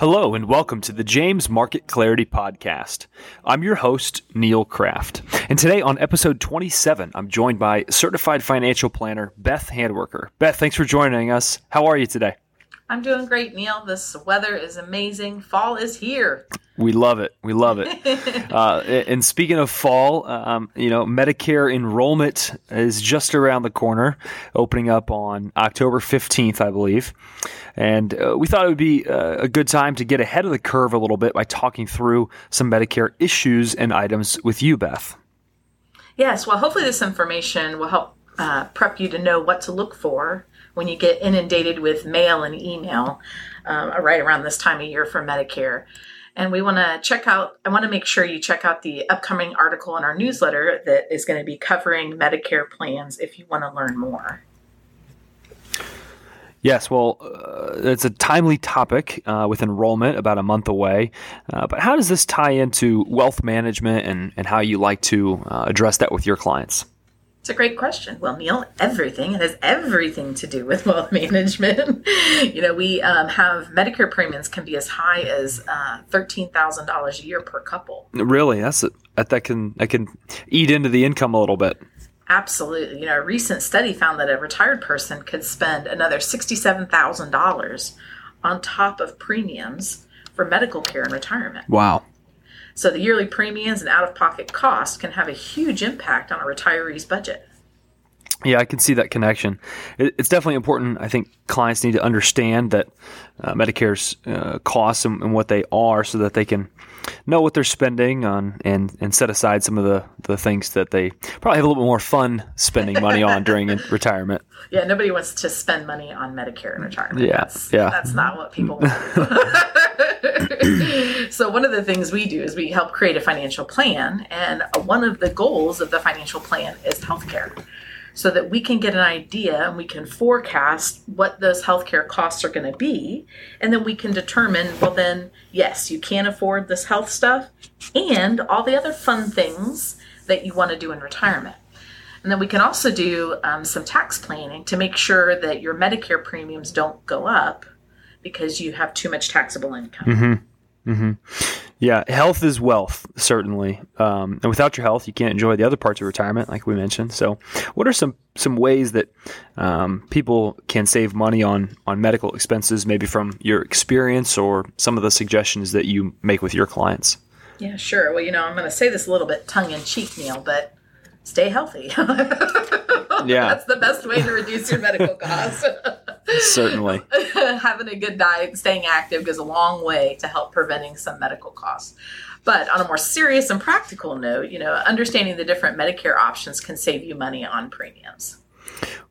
Hello, and welcome to the James Market Clarity Podcast. I'm your host, Neil Craft. And today on episode 27, I'm joined by certified financial planner Beth Handwerker. Beth, thanks for joining us. How are you today? I'm doing great, Neil. This weather is amazing. Fall is here. We love it. We love it. uh, and speaking of fall, um, you know, Medicare enrollment is just around the corner, opening up on October 15th, I believe. And uh, we thought it would be uh, a good time to get ahead of the curve a little bit by talking through some Medicare issues and items with you, Beth. Yes, well, hopefully, this information will help uh, prep you to know what to look for when you get inundated with mail and email um, right around this time of year for Medicare. And we want to check out, I want to make sure you check out the upcoming article in our newsletter that is going to be covering Medicare plans if you want to learn more. Yes, well, uh, it's a timely topic uh, with enrollment about a month away. Uh, but how does this tie into wealth management and, and how you like to uh, address that with your clients? It's a great question. Well, Neil, everything. It has everything to do with wealth management. you know, we um, have Medicare premiums can be as high as uh, thirteen thousand dollars a year per couple. Really, that's a, that can that can eat into the income a little bit. Absolutely. You know, a recent study found that a retired person could spend another sixty-seven thousand dollars on top of premiums for medical care in retirement. Wow. So the yearly premiums and out of pocket costs can have a huge impact on a retiree's budget. Yeah, I can see that connection. It's definitely important. I think clients need to understand that uh, Medicare's uh, costs and, and, what they are so that they can know what they're spending on and, and set aside some of the, the things that they probably have a little bit more fun spending money on during retirement. Yeah, nobody wants to spend money on Medicare in retirement. Yeah, that's, yeah. That's not what people want. so one of the things we do is we help create a financial plan, and one of the goals of the financial plan is healthcare so that we can get an idea and we can forecast what those healthcare costs are going to be. And then we can determine, well, then, yes, you can afford this health stuff and all the other fun things that you want to do in retirement. And then we can also do um, some tax planning to make sure that your Medicare premiums don't go up because you have too much taxable income. Mm-hmm. Mm-hmm. Yeah, health is wealth, certainly. Um, and without your health, you can't enjoy the other parts of retirement, like we mentioned. So, what are some some ways that um, people can save money on on medical expenses, maybe from your experience or some of the suggestions that you make with your clients? Yeah, sure. Well, you know, I'm going to say this a little bit tongue in cheek, Neil, but stay healthy. yeah, that's the best way to reduce your medical costs. Certainly. Having a good diet, staying active goes a long way to help preventing some medical costs. But on a more serious and practical note, you know, understanding the different Medicare options can save you money on premiums.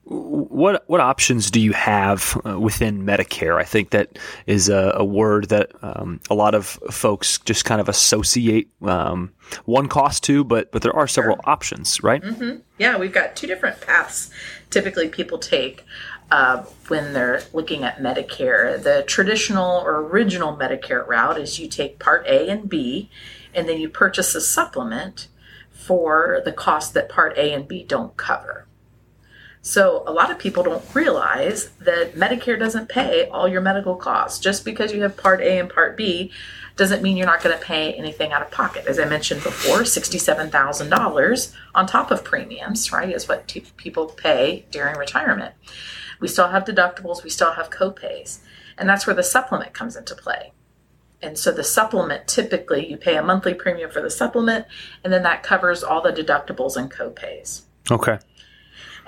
What what options do you have uh, within Medicare? I think that is a, a word that um, a lot of folks just kind of associate um, one cost to, but but there are several sure. options, right? Mm-hmm. Yeah, we've got two different paths. Typically, people take uh, when they're looking at Medicare. The traditional or original Medicare route is you take Part A and B, and then you purchase a supplement for the cost that Part A and B don't cover. So, a lot of people don't realize that Medicare doesn't pay all your medical costs. Just because you have Part A and Part B doesn't mean you're not going to pay anything out of pocket. As I mentioned before, $67,000 on top of premiums, right, is what t- people pay during retirement. We still have deductibles, we still have copays. And that's where the supplement comes into play. And so the supplement typically you pay a monthly premium for the supplement, and then that covers all the deductibles and copays. Okay.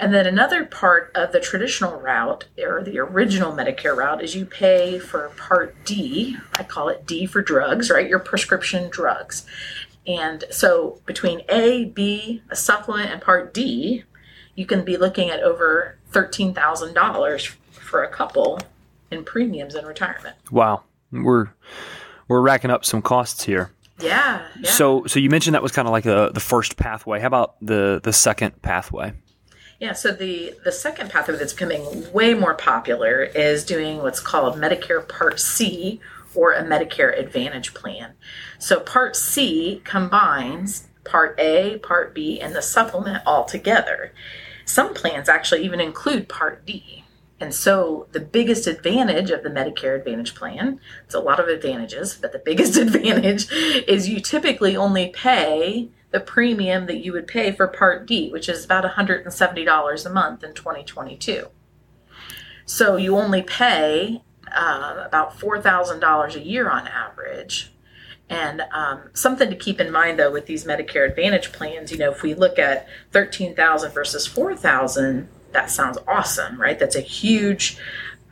And then another part of the traditional route, or the original Medicare route, is you pay for Part D. I call it D for drugs, right? Your prescription drugs. And so between A, B, a supplement, and Part D, you can be looking at over $13,000 for a couple in premiums in retirement. Wow. We're we're racking up some costs here. Yeah, yeah. So so you mentioned that was kind of like the the first pathway. How about the the second pathway? Yeah, so the the second pathway that's becoming way more popular is doing what's called Medicare Part C or a Medicare Advantage plan. So Part C combines Part A, Part B, and the supplement all together. Some plans actually even include Part D. And so the biggest advantage of the Medicare Advantage plan, it's a lot of advantages, but the biggest advantage is you typically only pay the premium that you would pay for Part D, which is about $170 a month in 2022. So you only pay uh, about $4,000 a year on average. And um, something to keep in mind though with these Medicare Advantage plans, you know, if we look at 13,000 versus 4,000, that sounds awesome, right? That's a huge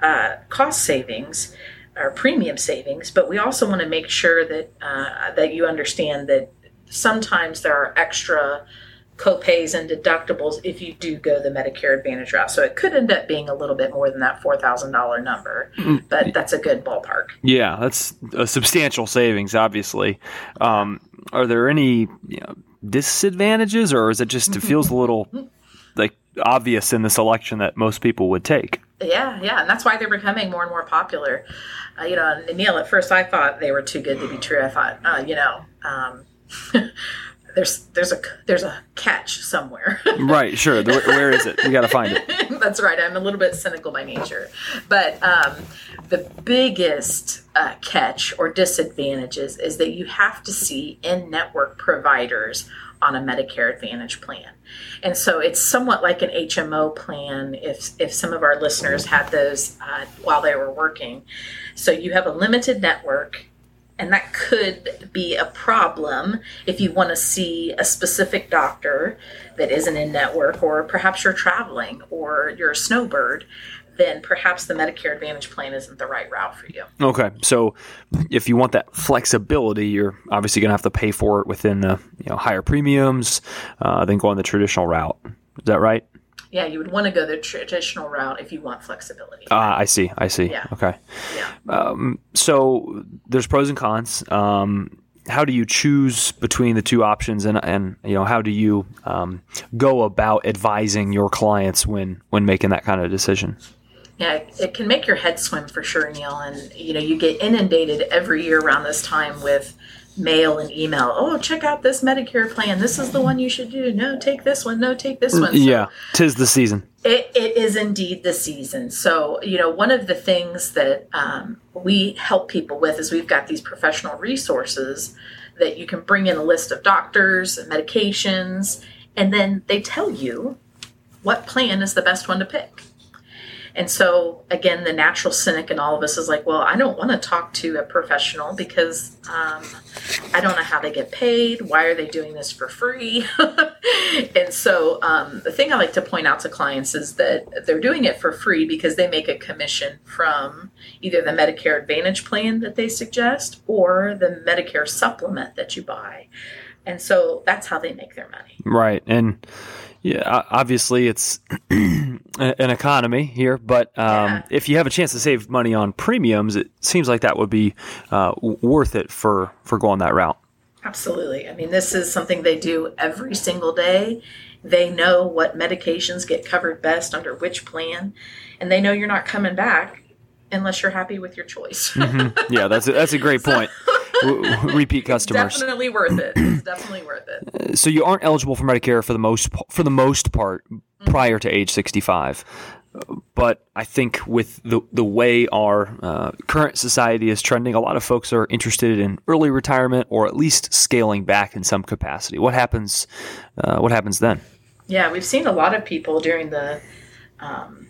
uh, cost savings or premium savings. But we also want to make sure that uh, that you understand that sometimes there are extra copays and deductibles if you do go the Medicare Advantage route. So it could end up being a little bit more than that $4,000 number, but that's a good ballpark. Yeah, that's a substantial savings, obviously. Um, are there any you know, disadvantages, or is it just it feels a little like obvious in the selection that most people would take? Yeah, yeah, and that's why they're becoming more and more popular. Uh, you know, Neil, at first I thought they were too good to be true. I thought, uh, you know, um, there's there's a there's a catch somewhere. right, sure. The, where is it? We got to find it. That's right. I'm a little bit cynical by nature, but um, the biggest uh, catch or disadvantages is that you have to see in-network providers on a Medicare Advantage plan. And so it's somewhat like an HMO plan if, if some of our listeners had those uh, while they were working. So you have a limited network and that could be a problem if you want to see a specific doctor that isn't in network, or perhaps you're traveling or you're a snowbird. Then perhaps the Medicare Advantage plan isn't the right route for you. Okay, so if you want that flexibility, you're obviously going to have to pay for it within the you know higher premiums uh, than going the traditional route. Is that right? Yeah, you would want to go the traditional route if you want flexibility. Ah, I see. I see. Yeah. Okay. Yeah. Um, so there's pros and cons. Um, how do you choose between the two options, and and you know how do you um, go about advising your clients when when making that kind of decision? Yeah, it can make your head swim for sure, Neil. And you know, you get inundated every year around this time with mail and email. Oh, check out this Medicare plan. This is the one you should do. No, take this one. No, take this one. So yeah, tis the season. It, it is indeed the season. So, you know, one of the things that um, we help people with is we've got these professional resources that you can bring in a list of doctors and medications, and then they tell you what plan is the best one to pick. And so, again, the natural cynic in all of us is like, well, I don't want to talk to a professional because um, I don't know how they get paid. Why are they doing this for free? and so, um, the thing I like to point out to clients is that they're doing it for free because they make a commission from either the Medicare Advantage plan that they suggest or the Medicare supplement that you buy. And so, that's how they make their money. Right. And yeah, obviously it's an economy here, but um, Yeah. if you have a chance to save money on premiums, it seems like that would be uh, worth it for for going that route. Absolutely. I mean, this is something they do every single day. They know what medications get covered best under which plan, and they know you're not coming back unless you're happy with your choice. Yeah, that's a, that's a great point. Repeat customers. definitely worth it. It's definitely worth it. So you aren't eligible for Medicare for the most for the most part prior to age 65. But I think with the the way our uh, current society is trending, a lot of folks are interested in early retirement or at least scaling back in some capacity. What happens? Uh, what happens then? Yeah, we've seen a lot of people during the um,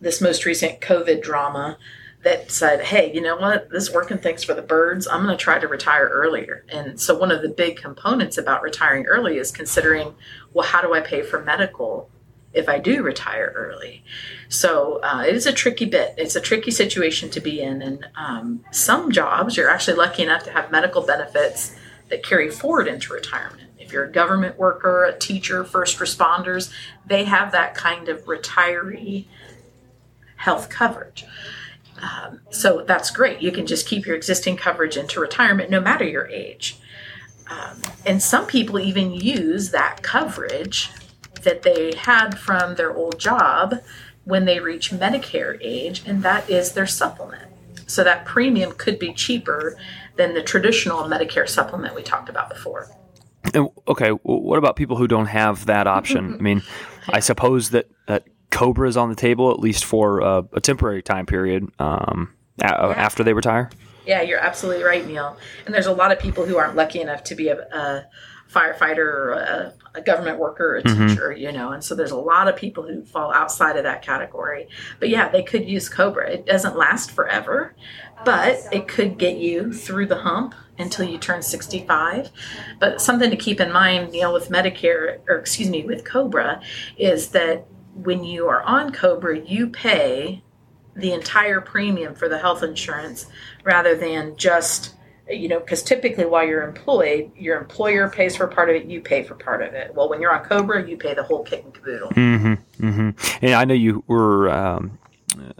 this most recent COVID drama that said, "Hey, you know what? This working things for the birds. I'm going to try to retire earlier." And so, one of the big components about retiring early is considering, well, how do I pay for medical if I do retire early? So uh, it is a tricky bit. It's a tricky situation to be in, and um, some jobs you're actually lucky enough to have medical benefits that carry forward into retirement. If you're a government worker, a teacher, first responders, they have that kind of retiree health coverage. Um, so that's great. You can just keep your existing coverage into retirement no matter your age. Um, and some people even use that coverage that they had from their old job when they reach Medicare age, and that is their supplement. So that premium could be cheaper than the traditional Medicare supplement we talked about before. Okay, what about people who don't have that option? I mean, I suppose that that Cobra is on the table, at least for uh, a temporary time period um, a- after they retire. Yeah, you're absolutely right, Neil. And there's a lot of people who aren't lucky enough to be a, a firefighter or a, a, government worker or a Mm-hmm. teacher, you know. And so there's a lot of people who fall outside of that category. But yeah, they could use Cobra. It doesn't last forever, but it could get you through the hump until you turn 65. But something to keep in mind, Neil, with Medicare, or excuse me, with Cobra, is that when you are on Cobra, you pay the entire premium for the health insurance rather than just you know because typically while you're employed your employer pays for part of it you pay for part of it well when you're on cobra you pay the whole kit and caboodle Mm-hmm. Mm-hmm. And I know you were um,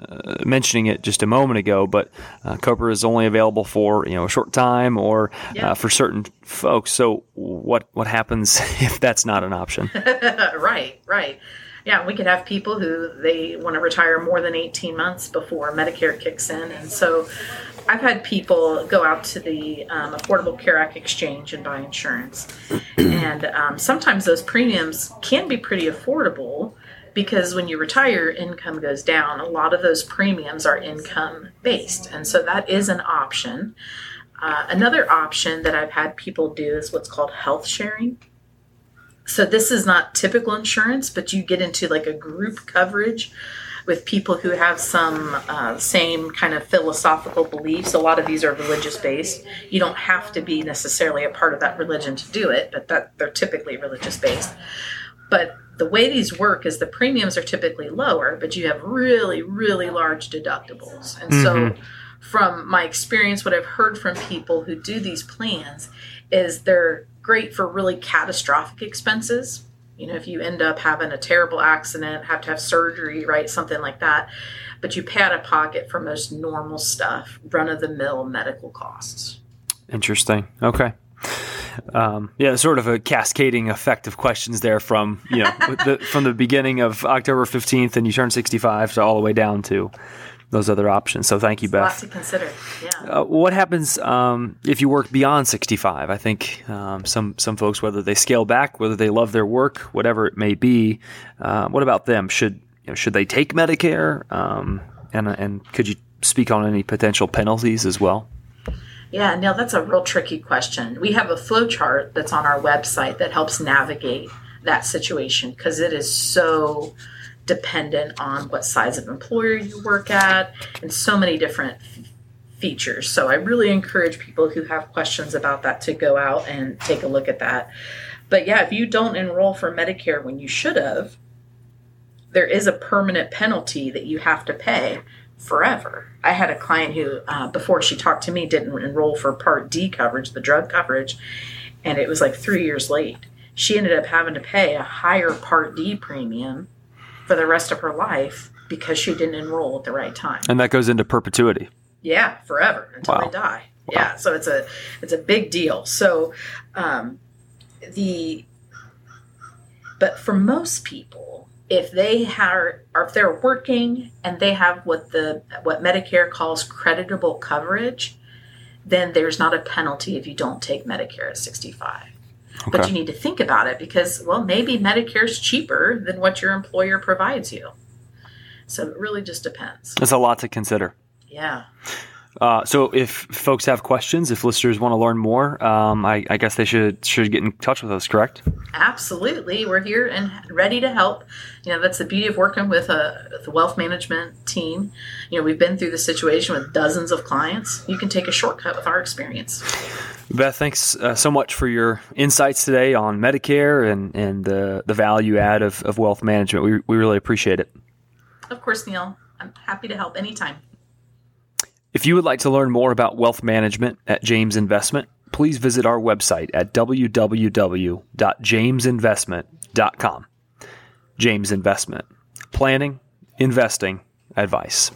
uh, mentioning it just a moment ago, but uh, Cobra is only available for you know a short time or Yeah. uh, for certain folks. So what what happens if that's not an option? right right yeah we could have people who they want to retire more than 18 months before medicare kicks in. And so i've had people go out to the um, affordable care act exchange and buy insurance. And um, sometimes those premiums can be pretty affordable because when you retire income goes down. A lot of those premiums are income based and so that is an option. Uh, another option that i've had people do is what's called health sharing so this is not typical insurance, but you get into like a group coverage with people who have some uh, same kind of philosophical beliefs. A lot of these are religious based. You don't have to be necessarily a part of that religion to do it, but that they're typically religious based. But the way these work is the premiums are typically lower, but you have really, really large deductibles. And so, from my experience, what I've heard from people who do these plans is they're great for really catastrophic expenses. You know, if you end up having a terrible accident, have to have surgery, right? Something like that. But you pay out of pocket for most normal stuff, run of the mill medical costs. Interesting. Okay. Um, yeah, sort of a cascading effect of questions there from you know the, from the beginning of October fifteenth, and you turn sixty-five, to all the way down to those other options. So thank you, lot Beth. to consider. Yeah. Uh, what happens um, if you work beyond 65? I think um, some some folks, whether they scale back, whether they love their work, whatever it may be, uh, what about them? Should you know, should they take Medicare? Um, and and could you speak on any potential penalties as well? Yeah, Neil, that's a real tricky question. We have a flow chart that's on our website that helps navigate that situation because it is so dependent on what size of employer you work at and so many different features. So I really encourage people who have questions about that to go out and take a look at that. But yeah, if you don't enroll for Medicare when you should have, there is a permanent penalty that you have to pay forever. I had a client who, uh, before she talked to me, didn't enroll for Part D coverage, the drug coverage, and it was like three years late. She ended up having to pay a higher Part D premium for the rest of her life because she didn't enroll at the right time. And that goes into perpetuity. Yeah, forever until Wow. they die. Yeah, so it's a it's a big deal. So um, the but for most people, if they are if they're working and they have what the what Medicare calls creditable coverage, then there's not a penalty if you don't take Medicare at 65. But you need to think about it because well, maybe Medicare's cheaper than what your employer provides you. So it really just depends. That's a lot to consider. Yeah. Uh, so if folks have questions, if listeners want to learn more, um, I, I guess they should should get in touch with us. Correct? Absolutely. We're here and ready to help. You know, that's the beauty of working with a, a wealth management team. You know, we've been through the situation with dozens of clients. You can take a shortcut with our experience. Beth, thanks uh, so much for your insights today on Medicare and and the the value add of, of wealth management. We we really appreciate it. Of course, Neil, I'm happy to help anytime. If you would like to learn more about wealth management at James Investment, please visit our website at www.jamesinvestment.com. James Investment. Planning, investing, advice.